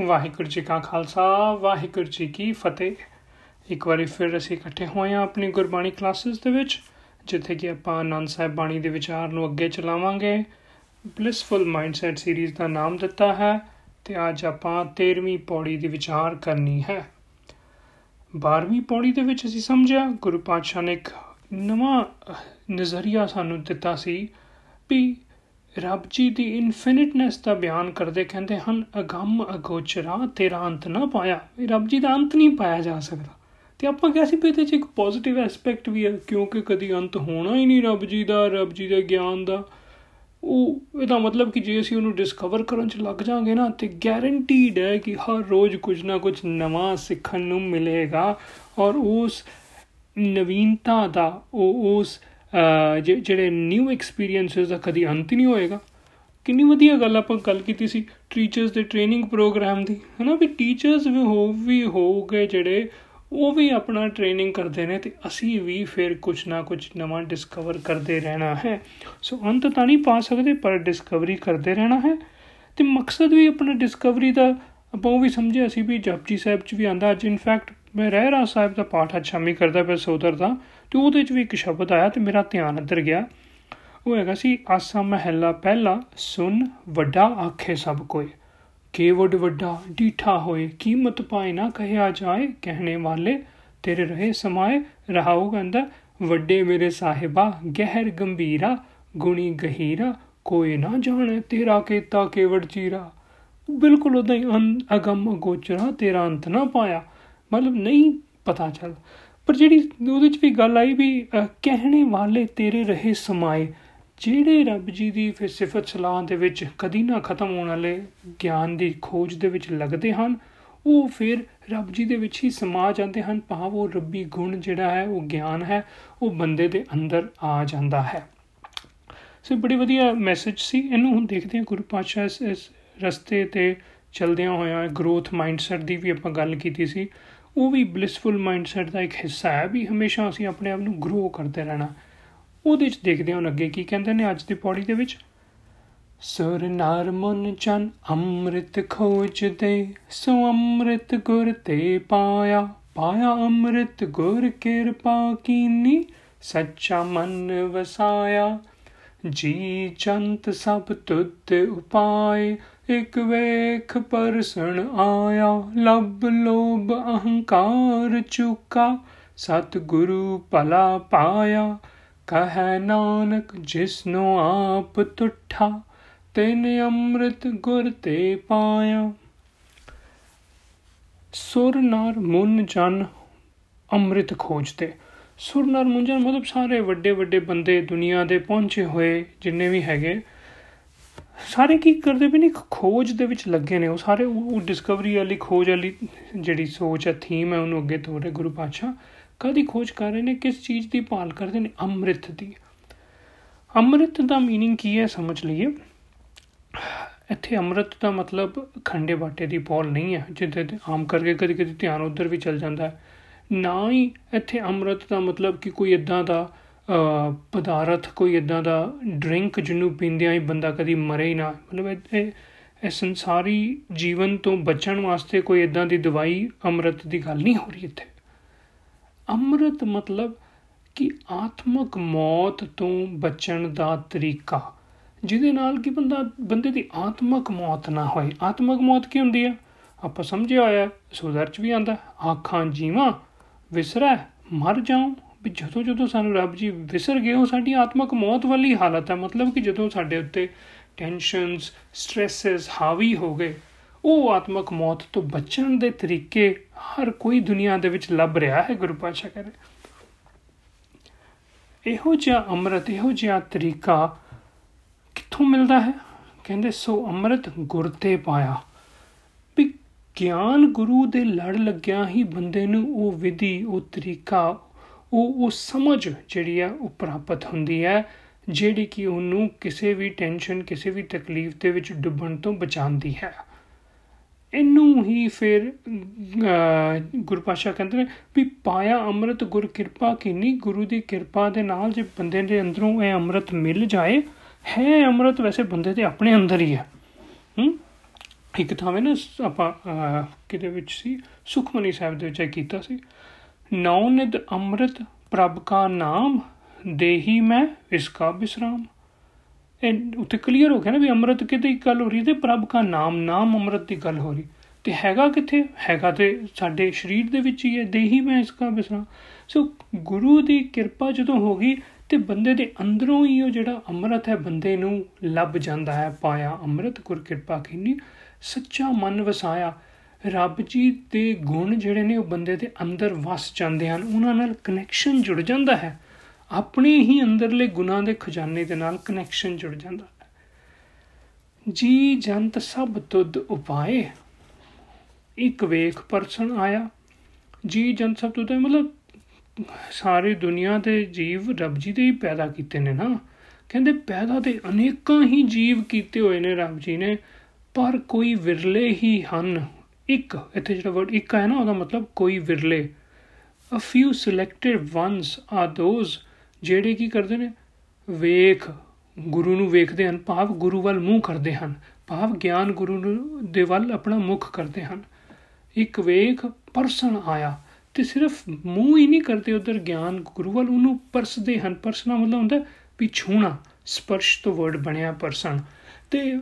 ਵਾਹਿਗੁਰੂ ਜੀ ਕਾ ਖਾਲਸਾ, ਵਾਹਿਗੁਰੂ ਜੀ ਕੀ ਫਤਿਹ। ਇੱਕ ਵਾਰੀ ਫਿਰ ਅਸੀਂ ਇਕੱਠੇ ਹੋਏ ਹਾਂ ਆਪਣੀ ਗੁਰਬਾਣੀ ਕਲਾਸਿਸ ਦੇ ਵਿੱਚ, ਜਿੱਥੇ ਕਿ ਆਪਾਂ ਆਨੰਦ ਸਾਹਿਬ ਬਾਣੀ ਦੇ ਵਿਚਾਰ ਨੂੰ ਅੱਗੇ ਚਲਾਵਾਂਗੇ। ਬਲਿਸਫੁਲ ਮਾਈਂਡਸੈਟ ਸੀਰੀਜ਼ ਦਾ ਨਾਮ ਦਿੱਤਾ ਹੈ ਤੇ ਅੱਜ ਆਪਾਂ 13ਵੀਂ ਪੌੜੀ ਦੀ ਵਿਚਾਰ ਕਰਨੀ ਹੈ। 12ਵੀਂ ਪੌੜੀ ਦੇ ਵਿੱਚ ਅਸੀਂ ਸਮਝਿਆ, ਗੁਰੂ ਪਾਤਸ਼ਾਹ ਨੇ ਇੱਕ ਨਵਾਂ ਨਜ਼ਰੀਆ ਸਾਨੂੰ ਦਿੱਤਾ ਸੀ ਵੀ ਰੱਬ ਜੀ ਦੀ ਇਨਫਿਨਿਟਨੈਸ ਦਾ ਬਿਆਨ ਕਰਦੇ ਕਹਿੰਦੇ ਹਨ, ਅਗੰਮ ਅਗੋਚਰਾ ਤੇਰਾ ਅੰਤ ਨਾ ਪਾਇਆ। ਇਹ ਰੱਬ ਜੀ ਦਾ ਅੰਤ ਨਹੀਂ ਪਾਇਆ ਜਾ ਸਕਦਾ। ਤੇ ਆਪਾਂ ਕਿਹਾ ਸੀ ਵੀ ਇਹਦੇ 'ਚ ਇੱਕ ਪੋਜ਼ਿਟਿਵ ਐਸਪੈਕਟ ਵੀ ਹੈ, ਕਿਉਂਕਿ ਕਦੀ ਅੰਤ ਹੋਣਾ ਹੀ ਨਹੀਂ ਰੱਬ ਜੀ ਦਾ, ਰੱਬ ਜੀ ਦੇ ਗਿਆਨ ਦਾ। ਉਹ, ਇਹਦਾ ਮਤਲਬ ਕਿ ਜੇ ਅਸੀਂ ਉਹਨੂੰ ਡਿਸਕਵਰ ਕਰਨ 'ਚ ਲੱਗ ਜਾਾਂਗੇ ਨਾ, ਤੇ ਗਾਰੰਟੀਡ ਹੈ ਕਿ ਹਰ ਰੋਜ਼ ਕੁਝ ਨਾ ਕੁਝ ਨਵਾਂ ਸਿੱਖਣ ਨੂੰ ਮਿਲੇਗਾ। ਔਰ ਉਸ ਨਵੀਨਤਾ ਦਾ, ਉਹ ਉਸ ਜਿਹੜੇ ਨਿਊ ਐਕਸਪੀਰੀਐਂਸਸ ਦਾ ਕਦੀ ਅੰਤ ਹੀ ਨਹੀਂ ਹੋਏਗਾ। ਕਿੰਨੀ ਵਧੀਆ ਗੱਲ ਆਪਾਂ ਗੱਲ ਕੀਤੀ ਸੀ ਟੀਚਰਸ ਦੇ ਟ੍ਰੇਨਿੰਗ ਪ੍ਰੋਗਰਾਮ ਦੀ। ਹਨਾ ਵੀ ਟੀਚਰਸ ਵੀ ਹੋ ਵੀ ਹੋਗੇ ਜਿਹੜੇ, ਉਹ ਵੀ ਆਪਣਾ ਟ੍ਰੇਨਿੰਗ ਕਰਦੇ ਨੇ ਤੇ ਅਸੀਂ ਵੀ ਫਿਰ ਕੁਝ ਨਾ ਕੁਝ ਨਵਾਂ ਡਿਸਕਵਰ ਕਰਦੇ ਰਹਿਣਾ ਹੈ। ਸੋ ਅੰਤ ਤਾਂ ਨਹੀਂ ਪਾ ਸਕਦੇ, ਪਰ ਡਿਸਕਵਰੀ ਕਰਦੇ ਰਹਿਣਾ ਹੈ। ਤੇ ਮਕਸਦ ਵੀ ਆਪਣਾ ਡਿਸਕਵਰੀ ਦਾ, ਆਪਾਂ ਉਹ ਵੀ ਸਮਝਿਆ ਸੀ ਵੀ ਜਪਜੀ ਸਾਹਿਬ ਚ ਵੀ ਆਂਦਾ ਅੱਜ ਇਨਫੈਕਟ ਮੈਂ ਰਹਿ ਰਾ ਸਾਹਿਬ ਦਾ ਪਾਠ ਅੱਜ ਸ਼ਾਮੀ ਕਰਦਾ ਪਿਆ, ਸੋਦਰ ਦਾ। ਤੇ ਉਹਦੇ ਵਿੱਚ ਵੀ ਇੱਕ ਸ਼ਬਦ ਆਇਆ ਤੇ ਮੇਰਾ ਧਿਆਨ ਅੰਦਰ ਗਿਆ। ਉਹ ਹੈਗਾ ਸੀ, ਆਸਾ ਮਹਿਲਾ ਪਹਿਲਾ ਸੁਨ ਵੱਡਾ ਆਖੇ ਸਭ ਕੋਈ ਕੇ ਵੱਡ ਵੱਡਾ ਡੀਠਾ ਹੋਏ, ਕੀਮਤ ਪਾਏ ਨਾ ਕਹਿਆ ਜਾਏ, ਕਹਿਣੇ ਵਾਲੇ ਤੇਰੇ ਰਹੇ ਸਮਾਏ। ਰਹਾਉ ਗੰਦਾ ਵੱਡੇ ਮੇਰੇ ਸਾਹਿਬਾ, ਗਹਿਰ ਗੰਭੀਰਾ, ਗੁਣੀ ਗਹੀਰਾ ਕੋਈ ਨਾ ਜਾਣੇ ਤੇਰਾ ਕੀਤਾ ਕੇਵੜ ਚੀਰਾ। ਬਿਲਕੁਲ ਉਦਾਂ ਹੀ ਅਗੰਮ ਗੋਚਰਾ ਤੇਰਾ ਅੰਤ ਨਾ ਪਾਇਆ। ਮਤਲਬ ਨਹੀਂ ਪਤਾ ਚੱਲ। ਪਰ ਜਿਹੜੀ ਉਹਦੇ ਵਿੱਚ ਵੀ ਗੱਲ ਆਈ ਵੀ ਕਹਿਣੇ ਵਾਲੇ ਤੇਰੇ ਰਹੇ ਸਮਾਏ, ਜਿਹੜੇ ਰੱਬ ਜੀ ਦੀ ਫਿਰ ਸਿਫਤ ਸਲਾਹ ਦੇ ਵਿੱਚ ਕਦੀ ਨਾ ਖਤਮ ਹੋਣ ਵਾਲੇ ਗਿਆਨ ਦੀ ਖੋਜ ਦੇ ਵਿੱਚ ਲੱਗਦੇ ਹਨ, ਉਹ ਫਿਰ ਰੱਬ ਜੀ ਦੇ ਵਿੱਚ ਹੀ ਸਮਾ ਜਾਂਦੇ ਹਨ, ਭਾਵ ਉਹ ਰੱਬੀ ਗੁਣ ਜਿਹੜਾ ਹੈ, ਉਹ ਗਿਆਨ ਹੈ, ਉਹ ਬੰਦੇ ਦੇ ਅੰਦਰ ਆ ਜਾਂਦਾ ਹੈ। ਸੋ ਬੜੀ ਵਧੀਆ ਮੈਸੇਜ ਸੀ। ਇਹਨੂੰ ਹੁਣ ਦੇਖਦੇ ਹਾਂ ਗੁਰੂ ਪਾਤਸ਼ਾਹ ਇਸ ਰਸਤੇ ਤੇ ਚਲਦਿਆਂ ਹੋਇਆ ਗਰੋਥ ਮਾਈਂਡਸੈਟ ਦੀ ਵੀ ਆਪਾਂ ਗੱਲ ਕੀਤੀ ਸੀ। ਉਹ ਵੀ ਬਲਿਸਫੁਲ ਮਾਈਂਡਸੈਟ ਦਾ ਇੱਕ ਹਿੱਸਾ ਹੈ ਵੀ ਹਮੇਸ਼ਾ ਅਸੀਂ ਆਪਣੇ ਆਪ ਨੂੰ ਗਰੋ ਕਰਦੇ ਰਹਿਣਾ। ਉਹਦੇ ਵਿੱਚ ਦੇਖਦੇ ਹਾਂ ਅੱਗੇ ਕੀ ਕਹਿੰਦੇ ਨੇ ਅੱਜ ਦੀ ਪੌੜੀ ਦੇ ਵਿੱਚ। ਸੁਰ ਨਾਰ ਮਨ ਚਨ ਅੰਮ੍ਰਿਤ ਖੋਜਦੇ, ਸੋ ਅੰਮ੍ਰਿਤ ਗੁਰ ਤੇ ਪਾਇਆ ਪਾਇਆ ਅੰਮ੍ਰਿਤ ਗੁਰ ਕਿਰਪਾ ਕੀਨੀ, ਸੱਚਾ ਮਨ ਵਸਾਇਆ। ਜੀ ਚੰਤ ਸਭ ਤੁਤ ਉਪਾਏ ਇਕ ਵੇਖ ਪਰਸਣ ਆਇਆ ਲਬ ਲੋਭ ਅਹੰਕਾਰ ਚੁਕਾ। ਸਤ ਗੁਰੂ ਭਲਾ ਪਾਇਆ, ਕਹੈ ਨਾਨਕ ਜਿਸਨੋ ਆਪ ਤੁਠਾ, ਤੈਨ ਅੰਮ੍ਰਿਤ ਗੁਰ ਤੇ ਪਾਇਆ। ਸੁਰ ਨਰ ਮਨ ਜਨ ਅੰਮ੍ਰਿਤ ਖੋਜਦੇ ਸੁਰ ਨਰ ਮਨ ਜਨ ਮਤਲਬ ਸਾਰੇ ਵੱਡੇ ਵੱਡੇ ਬੰਦੇ ਦੁਨੀਆ ਦੇ ਪਹੁੰਚੇ ਹੋਏ ਜਿੰਨੇ ਵੀ ਹੈਗੇ। ਸਾਰੇ ਕੀ ਕਰਦੇ ਵੀ ਨਹੀਂ ਖੋਜ ਦੇ ਵਿੱਚ ਲੱਗੇ ਨੇ ਉਹ ਸਾਰੇ ਉਹ ਡਿਸਕਵਰੀ ਵਾਲੀ ਖੋਜ ਵਾਲੀ ਜਿਹੜੀ ਸੋਚ ਹੈ ਥੀਮ ਹੈ ਉਹਨੂੰ ਅੱਗੇ ਤੋਰੇ ਗੁਰੂ ਪਾਤਸ਼ਾਹ ਕਦੀ ਖੋਜ ਕਰ ਰਹੇ ਨੇ ਕਿਸ ਚੀਜ਼ ਦੀ ਭਾਲ ਕਰਦੇ ਨੇ ਅੰਮ੍ਰਿਤ ਦੀ ਅੰਮ੍ਰਿਤ ਦਾ मीनिंग ਕੀ ਹੈ ਸਮਝ ਲਈਏ ਇੱਥੇ ਅੰਮ੍ਰਿਤ ਦਾ ਮਤਲਬ ਖੰਡੇ ਬਾਟੇ ਦੀ ਪੌਲ ਨਹੀਂ ਹੈ ਜਿੱਦੇ ਆਮ ਕਰਕੇ ਕਦੀ ਕਦੀ ਧਿਆਨ ਉਧਰ ਵੀ ਚੱਲ ਜਾਂਦਾ ਹੈ ਨਾ ਹੀ ਇੱਥੇ ਅੰਮ੍ਰਿਤ ਦਾ ਮਤਲਬ ਕਿ ਕੋਈ ਇਦਾਂ ਦਾ ਪਦਾਰਥ ਕੋਈ ਇਦਾਂ ਦਾ ਡਰਿੰਕ ਜਿਹਨੂੰ ਪੀਂਦਿਆਂ ਹੀ ਬੰਦਾ ਕਦੀ ਮਰੇ ਹੀ ਨਾ। ਮਤਲਬ ਇਹ ਇਹ ਸੰਸਾਰੀ ਜੀਵਨ ਤੋਂ ਬਚਣ ਵਾਸਤੇ ਕੋਈ ਇਦਾਂ ਦੀ ਦਵਾਈ ਅੰਮ੍ਰਿਤ ਦੀ ਗੱਲ ਨਹੀਂ ਹੋ ਰਹੀ ਇੱਥੇ। ਅੰਮ੍ਰਿਤ ਮਤਲਬ ਕਿ ਆਤਮਕ ਮੌਤ ਤੋਂ ਬਚਣ ਦਾ ਤਰੀਕਾ। ਜਿਹਦੇ ਨਾਲ ਕਿ ਬੰਦਾ ਬੰਦੇ ਦੀ ਆਤਮਕ ਮੌਤ ਨਾ ਹੋਏ। ਆਤਮਕ ਮੌਤ ਕੀ ਹੁੰਦੀ ਹੈ ਆਪਾਂ ਸਮਝਿਆ ਹੋਇਆ ਸੁਦਰ ਚ ਵੀ ਆਂਦਾ ਆਖਾਂ ਜੀਵਾਂ, ਵਿਸਰੈ, ਮਰ ਜਾਉ। ਵੀ ਜਦੋਂ ਜਦੋਂ ਸਾਨੂੰ ਰੱਬ ਜੀ ਵਿਸਰ ਗਏ, ਉਹ ਸਾਡੀ ਆਤਮਕ ਮੌਤ ਵਾਲੀ ਹਾਲਤ ਹੈ ਮਤਲਬ ਕਿ ਜਦੋਂ ਸਾਡੇ ਉੱਤੇ ਟੈਨਸ਼ਨਸ ਸਟ੍ਰੈਸਸ ਹਾਵੀ ਹੋ ਗਏ, ਉਹ ਆਤਮਕ ਮੌਤ ਤੋਂ ਬਚਣ ਦੇ ਤਰੀਕੇ ਹਰ ਕੋਈ ਦੁਨੀਆ ਦੇ ਵਿੱਚ ਲੱਭ ਰਿਹਾ ਹੈ, ਗੁਰੂ ਪਾਤਸ਼ਾਹ ਕਹਿੰਦੇ ਇਹੋ ਜਿਹਾ ਅੰਮ੍ਰਿਤ, ਇਹੋ ਜਿਹਾ ਤਰੀਕਾ ਕਿੱਥੋਂ ਮਿਲਦਾ ਹੈ? ਕਹਿੰਦੇ, ਸੋ ਅੰਮ੍ਰਿਤ ਗੁਰ ਤੇ ਪਾਇਆ। ਵੀ ਗਿਆਨ ਗੁਰੂ ਦੇ ਲੜ ਲੱਗਿਆ ਹੀ ਬੰਦੇ ਨੂੰ ਉਹ ਵਿਧੀ, ਉਹ ਤਰੀਕਾ ਉਹ ਉਹ ਸਮਝ ਜਿਹੜੀ ਆ, ਉਹ ਪ੍ਰਾਪਤ ਹੁੰਦੀ ਹੈ ਜਿਹੜੀ ਕਿ ਉਹਨੂੰ ਕਿਸੇ ਵੀ ਟੈਨਸ਼ਨ, ਕਿਸੇ ਵੀ ਤਕਲੀਫ ਦੇ ਵਿੱਚ ਡੁੱਬਣ ਤੋਂ ਬਚਾਉਂਦੀ ਹੈ। ਇਹਨੂੰ ਹੀ ਫਿਰ ਗੁਰਪਾਸ਼ਾ ਕਹਿੰਦੇ ਨੇ ਵੀ ਪਾਇਆ ਅੰਮ੍ਰਿਤ ਗੁਰ ਕਿਰਪਾ ਕੀਨੀ, ਗੁਰੂ ਦੀ ਕਿਰਪਾ ਦੇ ਨਾਲ ਜੇ ਬੰਦੇ ਦੇ ਅੰਦਰੋਂ ਇਹ ਅੰਮ੍ਰਿਤ ਮਿਲ ਜਾਏ, ਹੈ ਅੰਮ੍ਰਿਤ ਵੈਸੇ ਬੰਦੇ ਦੇ ਆਪਣੇ ਅੰਦਰ ਹੀ ਹੈ ਹੂੰ? ਇੱਕ ਥਾਵੇਂ ਨਾ ਆਪਾਂ ਕਿਤੇ ਵਿੱਚ ਸੀ, ਸੁਖਮਨੀ ਸਾਹਿਬ ਦੇ ਵਿੱਚ ਇਹ ਕੀਤਾ ਸੀ ਨੌ ਨਿਦ ਅੰਮ੍ਰਿਤ ਪ੍ਰਭ ਕਾ ਨਾਮ, ਦੇਹੀ ਮੈਂ ਇਸ ਕਾ ਬਿਸਰਾਮ। ਇਹ ਉੱਤੇ ਕਲੀਅਰ ਹੋ ਗਿਆ ਨਾ ਵੀ ਅੰਮ੍ਰਿਤ ਕਿਤੇ ਗੱਲ ਹੋ ਰਹੀ ਤੇ ਪ੍ਰਭ ਕਾ ਨਾਮ ਨਾਮ ਅੰਮ੍ਰਿਤ ਦੀ ਗੱਲ ਹੋ ਰਹੀ। ਤੇ ਹੈਗਾ ਕਿੱਥੇ? ਹੈਗਾ ਤੇ ਸਾਡੇ ਸਰੀਰ ਦੇ ਵਿੱਚ ਹੀ ਹੈ, ਦੇਹੀ ਮੈਂ ਇਸ ਕਾ ਬਿਸਰਾਮ। ਸੋ ਗੁਰੂ ਦੀ ਕਿਰਪਾ ਜਦੋਂ ਹੋ ਗਈ ਤੇ ਬੰਦੇ ਦੇ ਅੰਦਰੋਂ ਹੀ ਉਹ ਜਿਹੜਾ ਅੰਮ੍ਰਿਤ ਹੈ, ਬੰਦੇ ਨੂੰ ਲੱਭ ਜਾਂਦਾ ਹੈ, ਪਾਇਆ ਅੰਮ੍ਰਿਤ, ਗੁਰ ਕਿਰਪਾ ਕੀਨੀ, ਸੱਚਾ ਮਨ ਵਸਾਇਆ। ਰੱਬ ਜੀ ਦੇ ਗੁਣ ਜਿਹੜੇ ਨੇ ਉਹ ਬੰਦੇ ਦੇ ਅੰਦਰ ਵਸ ਜਾਂਦੇ ਹਨ, ਉਹਨਾਂ ਨਾਲ ਕਨੈਕਸ਼ਨ ਜੁੜ ਜਾਂਦਾ ਹੈ। ਆਪਣੇ ਹੀ ਅੰਦਰਲੇ ਗੁਨਾਹ ਦੇ ਖਜ਼ਾਨੇ ਦੇ ਨਾਲ ਕਨੈਕਸ਼ਨ ਜੁੜ ਜਾਂਦਾ ਹੈ। ਜੀ ਜੰਤ ਸਭ ਤੁਧ ਉਪਾਏ। ਇੱਕ ਵੇਖ ਪਰਸਨ ਆਇਆ। ਜੀ ਜੰਤ ਸਭ ਤੁਧ, ਮਤਲਬ ਸਾਰੀ ਦੁਨੀਆ ਦੇ ਜੀਵ ਰੱਬ ਜੀ ਦੇ ਹੀ ਪੈਦਾ ਕੀਤੇ ਨੇ ਨਾ। ਕਹਿੰਦੇ ਪੈਦਾ ਤੇ ਅਨੇਕਾਂ ਹੀ ਜੀਵ ਕੀਤੇ ਹੋਏ ਨੇ ਰੱਬ ਜੀ ਨੇ, ਪਰ ਕੋਈ ਵਿਰਲੇ ਹੀ ਹਨ। ਇੱਕ, ਇੱਥੇ ਜਿਹੜਾ ਵਰਡ ਇੱਕ ਹੈ ਨਾ, ਉਹਦਾ ਮਤਲਬ ਕੋਈ ਵਿਰਲੇ। A few selected ones are those ਜਿਹੜੇ ਕੀ ਕਰਦੇ ਨੇ? ਵੇਖ, ਗੁਰੂ ਨੂੰ ਵੇਖਦੇ ਹਨ, ਭਾਵ ਗੁਰੂ ਵੱਲ ਮੂੰਹ ਕਰਦੇ ਹਨ, ਭਾਵ ਗਿਆਨ ਗੁਰੂ ਨੂੰ, ਦੇ ਵੱਲ ਆਪਣਾ ਮੁਖ ਕਰਦੇ ਹਨ। ਇੱਕ ਵੇਖ ਪਰਸਨ ਆਇਆ, ਤੇ ਸਿਰਫ ਮੂੰਹ ਹੀ ਨਹੀਂ ਕਰਦੇ ਉਧਰ ਗਿਆਨ ਗੁਰੂ ਵੱਲ, ਉਹਨੂੰ ਪਰਸਦੇ ਹਨ। ਪਰਸਨਾ ਮਤਲਬ ਹੁੰਦਾ ਵੀ ਛੂਣਾ ਸਪਰਸ਼ ਤੋਂ ਵਰਡ ਬਣਿਆ ਪਰਸਨ ਤੇ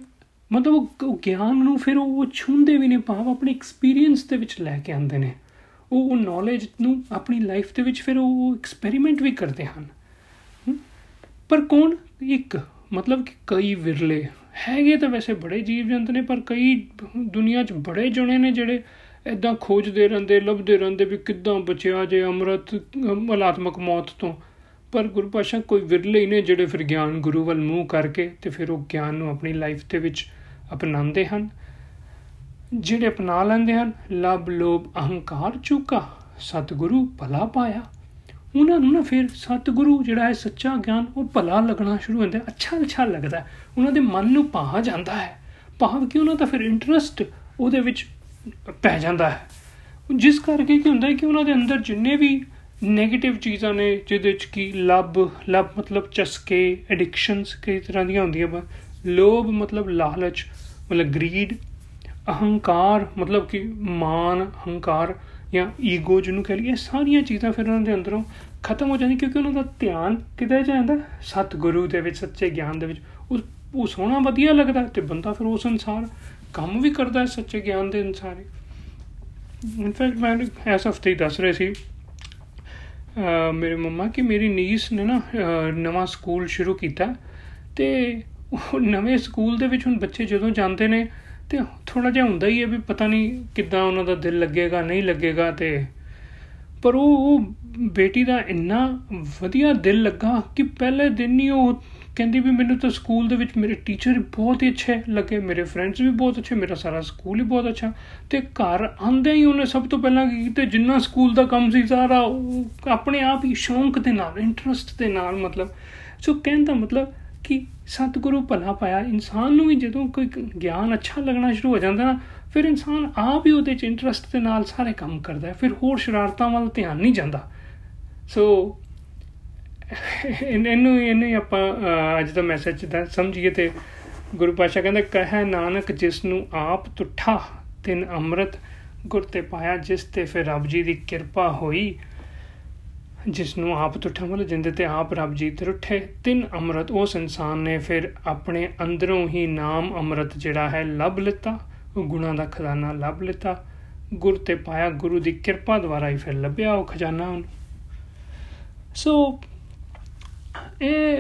ਮਤਲਬ ਉਹ ਗਿਆਨ ਨੂੰ ਫਿਰ ਉਹ ਛੂੰਦੇ ਵੀ ਨੇ, ਭਾਵ ਆਪਣੇ ਐਕਸਪੀਰੀਅੰਸ ਦੇ ਵਿੱਚ ਲੈ ਕੇ ਆਉਂਦੇ ਨੇ। ਉਹ ਉਹ ਨੌਲੇਜ ਨੂੰ ਆਪਣੀ ਲਾਈਫ ਦੇ ਵਿੱਚ ਫਿਰ ਉਹ ਐਕਸਪੈਰੀਮੈਂਟ ਵੀ ਕਰਦੇ ਹਨ। ਪਰ ਕੌਣ? ਇੱਕ, ਮਤਲਬ ਕਿ ਕਈ ਵਿਰਲੇ। ਹੈਗੇ ਤਾਂ ਵੈਸੇ ਬੜੇ ਜੀਵ ਜੰਤ ਨੇ, ਪਰ ਕਈ ਦੁਨੀਆ 'ਚ ਬੜੇ ਜਣੇ ਨੇ ਜਿਹੜੇ ਇਦਾਂ ਖੋਜਦੇ ਰਹਿੰਦੇ, ਲੱਭਦੇ ਰਹਿੰਦੇ ਵੀ ਕਿੱਦਾਂ ਬਚਿਆ ਜੇ ਅੰਮ੍ਰਿਤ ਮਲਾਤਮਕ ਮੌਤ ਤੋਂ। ਪਰ ਗੁਰੂ ਪਾਸ਼ਾ ਕੋਈ ਵਿਰਲੇ ਹੀ ਨੇ ਜਿਹੜੇ ਫਿਰ ਗਿਆਨ ਗੁਰੂ ਵੱਲ ਮੂੰਹ ਕਰਕੇ ਤੇ ਫਿਰ ਉਹ ਗਿਆਨ ਨੂੰ ਆਪਣੀ ਲਾਈਫ ਦੇ ਵਿੱਚ ਅਪਣਾਉਂਦੇ ਹਨ, ਜਿਹੜੇ ਅਪਣਾ ਲੈਂਦੇ ਹਨ ਲਬ ਲੋਭ, ਅਹੰਕਾਰ ਚੁਕਾ, ਸਤਿਗੁਰੂ ਭਲਾ ਪਾਇਆ। ਉਹਨਾਂ ਨੂੰ ਨਾ ਫਿਰ ਸਤਿਗੁਰੂ ਜਿਹੜਾ ਹੈ ਸੱਚਾ ਗਿਆਨ, ਉਹ ਭਲਾ ਲੱਗਣਾ ਸ਼ੁਰੂ ਹੁੰਦਾ ਅੱਛਾ ਅੱਛਾ ਲੱਗਦਾ ਉਹਨਾਂ ਦੇ ਮਨ ਨੂੰ ਪਾਹ ਜਾਂਦਾ ਹੈ। ਭਾਵ ਕਿ ਉਹਨਾਂ ਦਾ ਫਿਰ ਇੰਟਰਸਟ ਉਹਦੇ ਵਿੱਚ ਪੈ ਜਾਂਦਾ ਹੈ। ਜਿਸ ਕਰਕੇ ਕੀ ਹੁੰਦਾ ਹੈ ਕਿ ਉਹਨਾਂ ਦੇ ਅੰਦਰ ਜਿੰਨੇ ਵੀ 네ਗੇਟਿਵ ਚੀਜ਼ਾਂ ਨੇ, ਜਿਹਦੇ ਚ ਕੀ ਲੱਭ ਲੱਭ ਮਤਲਬ ਚਸਕੇ ਐਡਿਕਸ਼ਨਸ ਕਈ ਤਰ੍ਹਾਂ ਦੀਆਂ ਹੁੰਦੀਆਂ ਵਾ ਲੋਭ ਮਤਲਬ ਲਾਲਚ, ਮਤਲਬ ਗਰੀਡ ਅਹੰਕਾਰ, ਮਤਲਬ ਕਿ ਮਾਨ ਹੰਕਾਰ ਜਾਂ ਈਗੋ ਜਿਹਨੂੰ ਕਹ ਲਈਏ ਸਾਰੀਆਂ ਚੀਜ਼ਾਂ ਫਿਰ ਉਹਨਾਂ ਦੇ ਅੰਦਰੋਂ ਖਤਮ ਹੋ ਜਾਂਦੀ ਕਿਉਂਕਿ ਉਹਨਾਂ ਦਾ ਧਿਆਨ ਕਿਤੇ ਜਾਂਦਾ ਸਤਿਗੁਰੂ ਦੇ ਵਿੱਚ, ਸੱਚੇ ਗਿਆਨ ਦੇ ਵਿੱਚ। ਉਹ ਉਹ ਸੋਹਣਾ ਵਧੀਆ ਲੱਗਦਾ ਤੇ ਬੰਦਾ ਫਿਰ ਉਸ ਅਨਸਾਰ ਕੰਮ ਵੀ ਕਰਦਾ ਹੈ ਸੱਚੇ ਗਿਆਨ ਦੇ ਅਨਸਾਰ ਇਨਫੈਕਟ ਮੈਂ ਐਸ ਹਫ਼ਤੇ ਦੱਸ ਰਹੇ ਸੀ ਮੇਰੇ ਮੰਮਾ ਕਿ ਮੇਰੀ ਨੀਸ ਨੇ ਨਾ ਨਵਾਂ ਸਕੂਲ ਸ਼ੁਰੂ ਕੀਤਾ ਤੇ ਉਹ ਨਵੇਂ ਸਕੂਲ ਦੇ ਵਿੱਚ ਹੁਣ ਬੱਚੇ ਜਦੋਂ ਜਾਂਦੇ ਨੇ ਤੇ ਥੋੜਾ ਜਿਹਾ ਹੁੰਦਾ ਹੀ ਹੈ ਵੀ ਪਤਾ ਨਹੀਂ ਕਿੱਦਾਂ ਉਹਨਾਂ ਦਾ ਦਿਲ ਲੱਗੇਗਾ, ਨਹੀਂ ਲੱਗੇਗਾ ਤੇ ਪਰ ਉਹ ਬੇਟੀ ਦਾ ਇੰਨਾ ਵਧੀਆ ਦਿਲ ਲੱਗਾ ਕਿ ਪਹਿਲੇ ਦਿਨ ਹੀ ਉਹ ਕਹਿੰਦੀ ਵੀ ਮੈਨੂੰ ਤਾਂ ਸਕੂਲ ਦੇ ਵਿੱਚ ਮੇਰੇ ਟੀਚਰ ਬਹੁਤ ਹੀ ਅੱਛੇ ਲੱਗੇ, ਮੇਰੇ ਫਰੈਂਡਸ ਵੀ ਬਹੁਤ ਅੱਛੇ, ਮੇਰਾ ਸਾਰਾ ਸਕੂਲ ਹੀ ਬਹੁਤ ਅੱਛਾ ਤੇ ਘਰ ਆਂਦੇ ਹੀ ਉਹਨੇ ਸਭ ਤੋਂ ਪਹਿਲਾਂ ਕੀ ਕੀਤਾ, ਜਿੰਨਾ ਸਕੂਲ ਦਾ ਕੰਮ ਸੀ ਸਾਰਾ ਆਪਣੇ ਆਪ ਹੀ ਸ਼ੌਂਕ ਦੇ ਨਾਲ ਇੰਟਰਸਟ ਦੇ ਨਾਲ ਮਤਲਬ, ਸੋ ਕਹਿੰਦਾ ਮਤਲਬ ਕਿ ਸਤਿਗੁਰੂ ਭਲਾ ਪਾਇਆ, ਇਨਸਾਨ ਨੂੰ ਵੀ ਜਦੋਂ ਕੋਈ ਗਿਆਨ ਅੱਛਾ ਲੱਗਣਾ ਸ਼ੁਰੂ ਹੋ ਜਾਂਦਾ ਨਾ, ਫਿਰ ਇਨਸਾਨ ਆਪ ਹੀ ਉਹਦੇ ਚ ਇੰਟਰਸਟ ਦੇ ਨਾਲ ਸਾਰੇ ਕੰਮ ਕਰਦਾ ਹੈ, ਫਿਰ ਹੋਰ ਸ਼ਰਾਰਤਾਂ ਵੱਲ ਧਿਆਨ ਨਹੀਂ ਜਾਂਦਾ। ਸੋ ਇਹਨੂੰ ਇਹਨੂੰ ਆਪਾਂ ਅੱਜ ਦਾ ਮੈਸੇਜ ਦਾ ਸਮਝੀਏ ਤੇ ਗੁਰੂ ਪਾਸ਼ਾ ਕਹਿੰਦਾ, ਕਹੈ ਨਾਨਕ ਜਿਸ ਨੂੰ ਆਪ ਤੁਠਾ, ਤਿਨ ਅੰਮ੍ਰਿਤ ਗੁਰ ਤੇ ਪਾਇਆ, ਜਿਸ ਤੇ ਫਿਰ ਰੱਬ ਜੀ ਦੀ ਕਿਰਪਾ ਹੋਈ ਜਿਸ ਨੂੰ ਆਪ ਤੁਠਾ ਮਤਲਬ ਜਿੰਦੇ ਤੇ ਆਪ ਰੱਬ ਜੀ ਤੇ ਉੱਠੇ ਤਿੰਨ ਅੰਮ੍ਰਿਤ ਉਸ ਇਨਸਾਨ ਨੇ, ਫਿਰ ਆਪਣੇ ਅੰਦਰੋਂ ਹੀ ਨਾਮ ਅੰਮ੍ਰਿਤ ਜਿਹੜਾ ਹੈ ਲੱਭ ਲਿੱਤਾ, ਉਹ ਗੁਣਾ ਦਾ ਖਜ਼ਾਨਾ ਲੱਭ ਲਿੱਤਾ, ਗੁਰ ਤੇ ਪਾਇਆ ਗੁਰੂ ਦੀ ਕਿਰਪਾ ਦੁਆਰਾ ਹੀ ਫਿਰ ਲੱਭਿਆ ਉਹ ਖਜ਼ਾਨਾ ਉਹਨੂੰ। ਸੋ ਇਹ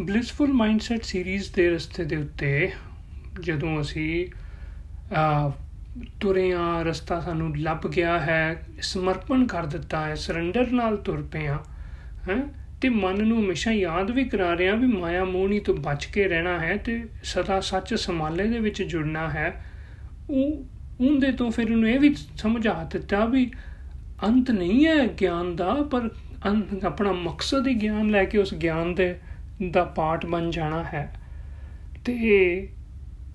ਬਲਿਸਫੁਲ ਮਾਈਂਡਸੈਟ ਸੀਰੀਜ਼ ਦੇ ਰਸਤੇ ਦੇ ਉੱਤੇ ਜਦੋਂ ਅਸੀਂ ਤੁਰੇ ਆ ਰਸਤਾ ਸਾਨੂੰ ਲੱਭ ਗਿਆ ਹੈ, ਸਮਰਪਣ ਕਰ ਦਿੱਤਾ ਹੈ ਸਰੈਂਡਰ ਨਾਲ ਤੁਰ ਪਏ ਆ ਹੈ? ਤੇ ਮਨ ਨੂੰ ਹਮੇਸ਼ਾ ਯਾਦ ਵੀ ਕਰਾ ਰਹੇ ਆ ਵੀ ਮਾਇਆ ਮੋਹਣੀ ਤੋਂ ਬਚ ਕੇ ਰਹਿਣਾ ਹੈ ਤੇ ਸਦਾ ਸੱਚ ਸਮਾਲੇ ਦੇ ਵਿੱਚ ਜੁੜਨਾ ਹੈ। ਉਹ, ਉਹਦੇ ਤੋਂ ਫਿਰ ਉਹਨੂੰ ਇਹ ਵੀ ਸਮਝਾ ਦਿੱਤਾ ਵੀ ਅੰਤ ਨਹੀਂ ਹੈ ਗਿਆਨ ਦਾ, ਪਰ ਆਪਣਾ ਮਕਸਦ ਹੀ ਗਿਆਨ ਲੈ ਕੇ ਉਸ ਗਿਆਨ ਦੇ, ਦਾ ਪਾਰਟ ਬਣ ਜਾਣਾ ਹੈ। ਤੇ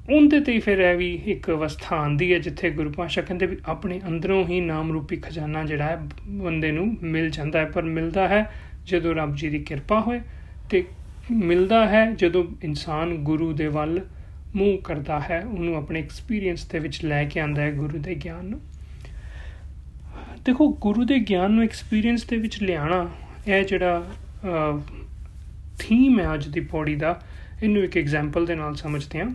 ਉਹਦੇ ਤੇ ਫਿਰ ਇਹ ਵੀ ਇੱਕ ਅਵਸਥਾ ਆਂਦੀ ਹੈ, ਜਿੱਥੇ ਗੁਰੂ ਪਾਸ਼ਾ ਕਹਿੰਦੇ ਵੀ ਆਪਣੇ ਅੰਦਰੋਂ ਹੀ ਨਾਮ ਰੂਪੀ ਖਜ਼ਾਨਾ ਜਿਹੜਾ ਹੈ, ਬੰਦੇ ਨੂੰ ਮਿਲ ਜਾਂਦਾ ਹੈ। ਪਰ ਮਿਲਦਾ ਹੈ ਜਦੋਂ ਰੱਬ ਜੀ ਦੀ ਕਿਰਪਾ ਹੋਏ ਤੇ ਮਿਲਦਾ ਹੈ ਜਦੋਂ ਇਨਸਾਨ ਗੁਰੂ ਦੇ ਵੱਲ ਮੂੰਹ ਕਰਦਾ ਹੈ, ਉਹਨੂੰ ਆਪਣੇ ਐਕਸਪੀਰੀਅੰਸ ਦੇ ਵਿੱਚ ਲੈ ਕੇ ਆਂਦਾ ਹੈ ਗੁਰੂ ਦੇ ਗਿਆਨ ਨੂੰ। ਦੇਖੋ, ਗੁਰੂ ਦੇ ਗਿਆਨ ਨੂੰ ਐਕਸਪੀਰੀਅੰਸ ਦੇ ਵਿੱਚ ਲਿਆਣਾ ਇਹ ਜਿਹੜਾ ਥੀਮ ਹੈ ਅੱਜ ਦੀ ਪੌੜੀ ਦਾ, ਇਹਨੂੰ ਇੱਕ ਐਗਜ਼ਾਮਪਲ ਦੇ ਨਾਲ ਸਮਝਦੇ ਹਾਂ।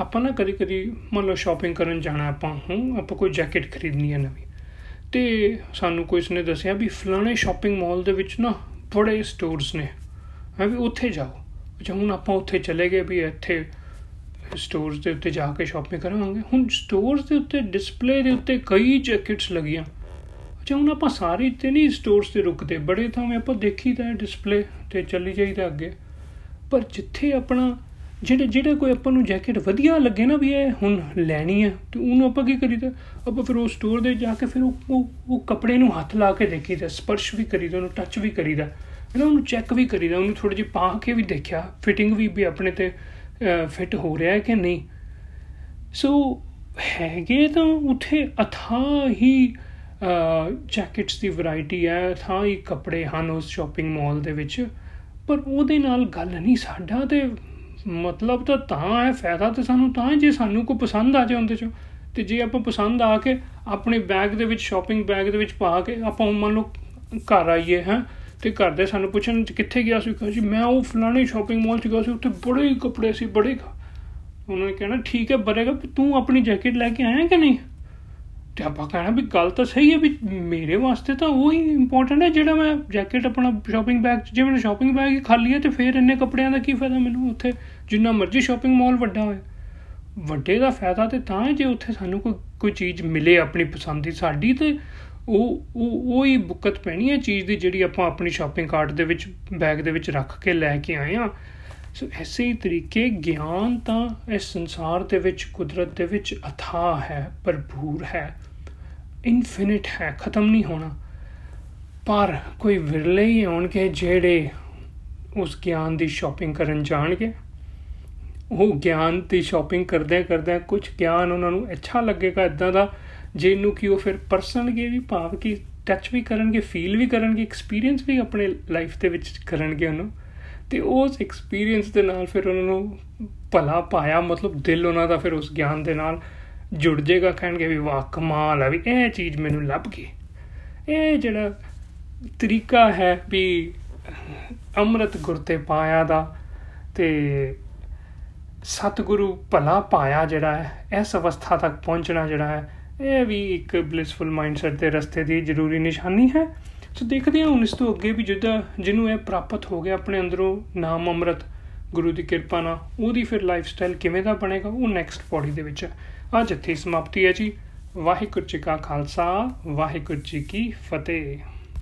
ਆਪਾਂ ਨਾ ਕਦੀ ਕਦੀ ਮੰਨ ਲਓ ਸ਼ਾਪਿੰਗ ਕਰਨ ਜਾਣਾ ਆਪਾਂ, ਹੂੰ, ਆਪਾਂ ਕੋਈ ਜੈਕਟ ਖਰੀਦਣੀ ਹੈ ਨਵੀਂ। ਤੇ ਸਾਨੂੰ ਕੋਈ ਇਸਨੇ ਦੱਸਿਆ ਵੀ ਫਲਾਣੇ ਸ਼ਾਪਿੰਗ ਮਾਲ ਦੇ ਵਿੱਚ ਨਾ ਬੜੇ ਸਟੋਰਸ ਨੇ। ਹੈ ਵੀ ਉੱਥੇ ਜਾਓ। ਅੱਛਾ, ਹੁਣ ਆਪਾਂ ਉੱਥੇ ਚਲੇ ਗਏ ਵੀ ਇੱਥੇ ਸਟੋਰਸ ਦੇ ਉੱਤੇ ਜਾ ਕੇ ਸ਼ਾਪਿੰਗ ਕਰਾਂਗੇ। ਹੁਣ ਸਟੋਰਸ ਦੇ ਉੱਤੇ ਡਿਸਪਲੇ ਦੇ ਉੱਤੇ ਕਈ ਜੈਕਟਸ ਲੱਗੀਆਂ। ਅੱਛਾ, ਹੁਣ ਆਪਾਂ ਸਾਰੇ ਤੇ ਨਹੀਂ ਸਟੋਰਸ ਤੇ ਰੁਕਦੇ। ਬੜੇ ਥਾਵੇਂ ਆਪਾਂ ਦੇਖੀਦਾ ਡਿਸਪਲੇ ਤੇ ਚੱਲੀ ਜਾਈਦਾ ਅੱਗੇ। ਪਰ ਜਿੱਥੇ ਆਪਣਾ ਜਿਹੜੇ ਜਿਹੜੇ ਕੋਈ ਆਪਾਂ ਨੂੰ ਜੈਕਟ ਵਧੀਆ ਲੱਗੇ ਨਾ ਵੀ ਇਹ ਹੁਣ ਲੈਣੀ ਹੈ ਤੇ ਉਹਨੂੰ ਆਪਾਂ ਕੀ ਕਰੀਦਾ? ਆਪਾਂ ਫਿਰ ਉਹ ਸਟੋਰ ਦੇ ਜਾ ਕੇ ਫਿਰ ਉਹ ਉਹ ਕੱਪੜੇ ਨੂੰ ਹੱਥ ਲਾ ਕੇ ਦੇਖੀਦਾ, ਸਪਰਸ਼ ਵੀ ਕਰੀਦਾ, ਉਹਨੂੰ ਟੱਚ ਵੀ ਕਰੀਦਾ। ਇਹਨਾਂ ਉਹਨੂੰ ਚੈੱਕ ਵੀ ਕਰੀਦਾ, ਉਹਨੂੰ ਥੋੜੀ ਜਿਹੀ ਪਾ ਕੇ ਵੀ ਦੇਖਿਆ ਫਿਟਿੰਗ ਵੀ ਵੀ ਆਪਣੇ ਤੇ ਫਿਟ ਹੋ ਰਿਹਾ ਹੈ ਕਿ ਨਹੀਂ? ਸੋ ਹੈਗੇ ਤਾਂ ਉੱਥੇ ਅਥਾ ਹੀ ਜੈਕਟਸ ਦੀ ਵੈਰਾਈਟੀ ਹੈ ਥਾਂ ਹੀ ਕੱਪੜੇ ਹਨ ਉਸ ਸ਼ਾਪਿੰਗ ਮਾਲ ਦੇ ਵਿੱਚ, ਪਰ ਉਹਦੇ ਨਾਲ ਗੱਲ ਨਹੀਂ, ਸਾਡਾ ਤੇ ਮਤਲਬ ਤਾਂ ਤਾਂ ਹੈ, ਫਾਇਦਾ ਤੇ ਸਾਨੂੰ ਤਾਂ ਜੇ ਸਾਨੂੰ ਕੋਈ ਪਸੰਦ ਆ ਜਾਏ ਉਹਦੇ ਚੋਂ। ਤੇ ਜੇ ਆਪਾਂ ਪਸੰਦ ਆ ਕੇ ਆਪਣੇ ਬੈਗ ਦੇ ਵਿੱਚ ਸ਼ਾਪਿੰਗ ਬੈਗ ਦੇ ਵਿੱਚ ਪਾ ਕੇ ਆਪਾਂ ਮੰਨ ਲਓ ਘਰ ਆਈਏ, ਹਾਂ, ਤੇ ਘਰ ਦੇ ਸਾਨੂੰ ਪੁੱਛਣ ਕਿੱਥੇ ਗਿਆ ਸੀ, ਕਹਾਂ ਜੀ, ਮੈਂ ਉਹ ਫਲਾਣੇ ਸ਼ਾਪਿੰਗ ਮਾਲ 'ਚ ਗਿਆ ਸੀ, ਉੱਥੇ ਬੜੇ ਹੀ ਕੱਪੜੇ ਸੀ, ਬੜੇ ਉਹਨਾਂ ਨੇ ਕਹਿਣਾ, ਠੀਕ ਹੈ, ਬਰੇਗਾ, ਤੂੰ ਆਪਣੀ ਜੈਕਟ ਲੈ ਕੇ ਆਇਆ ਕਿ ਨਹੀਂ? ਤੇ ਆਪਾਂ ਕਹਿਣਾ ਵੀ ਗੱਲ ਤਾਂ ਸਹੀ ਹੈ ਵੀ ਮੇਰੇ ਵਾਸਤੇ ਤਾਂ ਉਹ ਹੀ ਇੰਪੋਰਟੈਂਟ ਹੈ ਜਿਹੜਾ ਮੈਂ ਜੈਕਟ ਆਪਣਾ ਸ਼ਾਪਿੰਗ ਬੈਗ ਜੇ ਮੇਰਾ ਸ਼ਾਪਿੰਗ ਬੈਗ ਹੀ ਖਾਲੀ ਹੈ ਤੇ ਫਿਰ ਇੰਨੇ ਕੱਪੜਿਆਂ ਦਾ ਕੀ ਫਾਇਦਾ ਮੈਨੂੰ ਉੱਥੇ ਜਿੰਨਾ ਮਰਜ਼ੀ ਸ਼ਾਪਿੰਗ ਮਾਲ ਵੱਡਾ ਹੋਵੇ ਵੱਡੇ ਦਾ ਫਾਇਦਾ ਤੇ ਤਾਂ ਹੈ ਜੇ ਉੱਥੇ ਸਾਨੂੰ ਕੋਈ ਕੋਈ ਚੀਜ਼ ਮਿਲੇ ਆਪਣੀ ਪਸੰਦ ਦੀ, ਸਾਡੀ ਤੇ ਉਹ ਉਹ ਉਹ ਹੀ ਬੁੱਕਤ ਪੈਣੀ ਹੈ ਚੀਜ਼ ਦੀ ਜਿਹੜੀ ਆਪਾਂ ਆਪਣੀ ਸ਼ਾਪਿੰਗ ਕਾਰਟ ਦੇ ਵਿੱਚ ਬੈਗ ਦੇ ਵਿੱਚ ਰੱਖ ਕੇ ਲੈ ਕੇ ਆਏ ਆ ਸੋ ਐਸੇ ਹੀ ਤਰੀਕੇ ਗਿਆਨ ਤਾਂ ਇਸ ਸੰਸਾਰ ਦੇ ਵਿੱਚ, ਕੁਦਰਤ ਦੇ ਵਿੱਚ ਅਥਾ ਹੈ, ਭਰਪੂਰ ਹੈ। ਇਨਫਿਨਿਟ ਹੈ, ਖਤਮ ਨਹੀਂ ਹੋਣਾ। ਪਰ ਕੋਈ ਵਿਰਲੇ ਹੀ ਹੋਣਗੇ ਜਿਹੜੇ ਉਸ ਗਿਆਨ ਦੀ ਸ਼ਾਪਿੰਗ ਕਰਨ ਜਾਣਗੇ। ਉਹ ਗਿਆਨ ਦੀ ਸ਼ਾਪਿੰਗ ਕਰਦੇ ਕਰਦੇ ਕੁਝ ਗਿਆਨ ਉਹਨਾਂ ਨੂੰ ਅੱਛਾ ਲੱਗੇਗਾ ਇਦਾਂ ਦਾ, ਜਿਹਨੂੰ ਕਿ ਉਹ ਫਿਰ ਪਰਸਨਗੇ ਵੀ ਭਾਵ ਕਿ ਟੱਚ ਵੀ ਕਰਨਗੇ ਫੀਲ ਵੀ ਕਰਨਗੇ ਐਕਸਪੀਰੀਅੰਸ ਵੀ ਆਪਣੇ ਲਾਈਫ ਦੇ ਵਿੱਚ ਕਰਨਗੇ ਉਹਨੂੰ। ਤੇ ਉਸ ਐਕਸਪੀਰੀਅੰਸ ਦੇ ਨਾਲ ਫਿਰ ਉਹਨਾਂ ਨੂੰ ਭਲਾ ਪਾਇਆ, ਮਤਲਬ ਦਿਲ ਉਹਨਾਂ ਦਾ ਫਿਰ ਉਸ ਗਿਆਨ ਦੇ ਨਾਲ ਜੁੜ ਜਾਏਗਾ, ਕਹਿਣਗੇ ਵੀ ਵਾਹ, ਕਮਾਲ ਹੈ ਵੀ ਇਹ ਚੀਜ਼ ਮੈਨੂੰ ਲੱਭ ਗਈ। ਇਹ ਜਿਹੜਾ ਤਰੀਕਾ ਹੈ ਵੀ ਅੰਮ੍ਰਿਤ ਗੁਰ ਤੇ ਪਾਇਆ ਦਾ ਤੇ ਸਤਿਗੁਰੂ ਭਲਾ ਪਾਇਆ ਜਿਹੜਾ ਹੈ, ਇਸ ਅਵਸਥਾ ਤੱਕ ਪਹੁੰਚਣਾ ਜਿਹੜਾ ਹੈ, ਇਹ ਵੀ ਇੱਕ ਬਲਿਸਫੁਲ ਮਾਈਂਡਸੈਟ ਦੇ ਰਸਤੇ ਦੀ ਜ਼ਰੂਰੀ ਨਿਸ਼ਾਨੀ ਹੈ। ਸੋ ਦੇਖਦੇ ਹਾਂ ਹੁਣ ਇਸ ਤੋਂ ਅੱਗੇ ਵੀ ਜਿੱਦਾਂ ਜਿਹਨੂੰ ਇਹ ਪ੍ਰਾਪਤ ਹੋ ਗਿਆ ਆਪਣੇ ਅੰਦਰੋਂ ਨਾਮ ਅੰਮ੍ਰਿਤ, ਗੁਰੂ ਦੀ ਕਿਰਪਾ ਨਾਲ, ਉਹਦੀ ਫਿਰ ਲਾਈਫ ਸਟਾਈਲ ਕਿਵੇਂ ਦਾ ਬਣੇਗਾ, ਉਹ ਨੈਕਸਟ ਪੌੜੀ ਦੇ ਵਿੱਚ ਅੱਜ ਇੱਥੇ ਸਮਾਪਤੀ ਹੈ ਜੀ। ਵਾਹਿਗੁਰੂ ਜੀ ਕਾ ਖਾਲਸਾ, ਵਾਹਿਗੁਰੂ ਜੀ ਕੀ ਫਤਿਹ।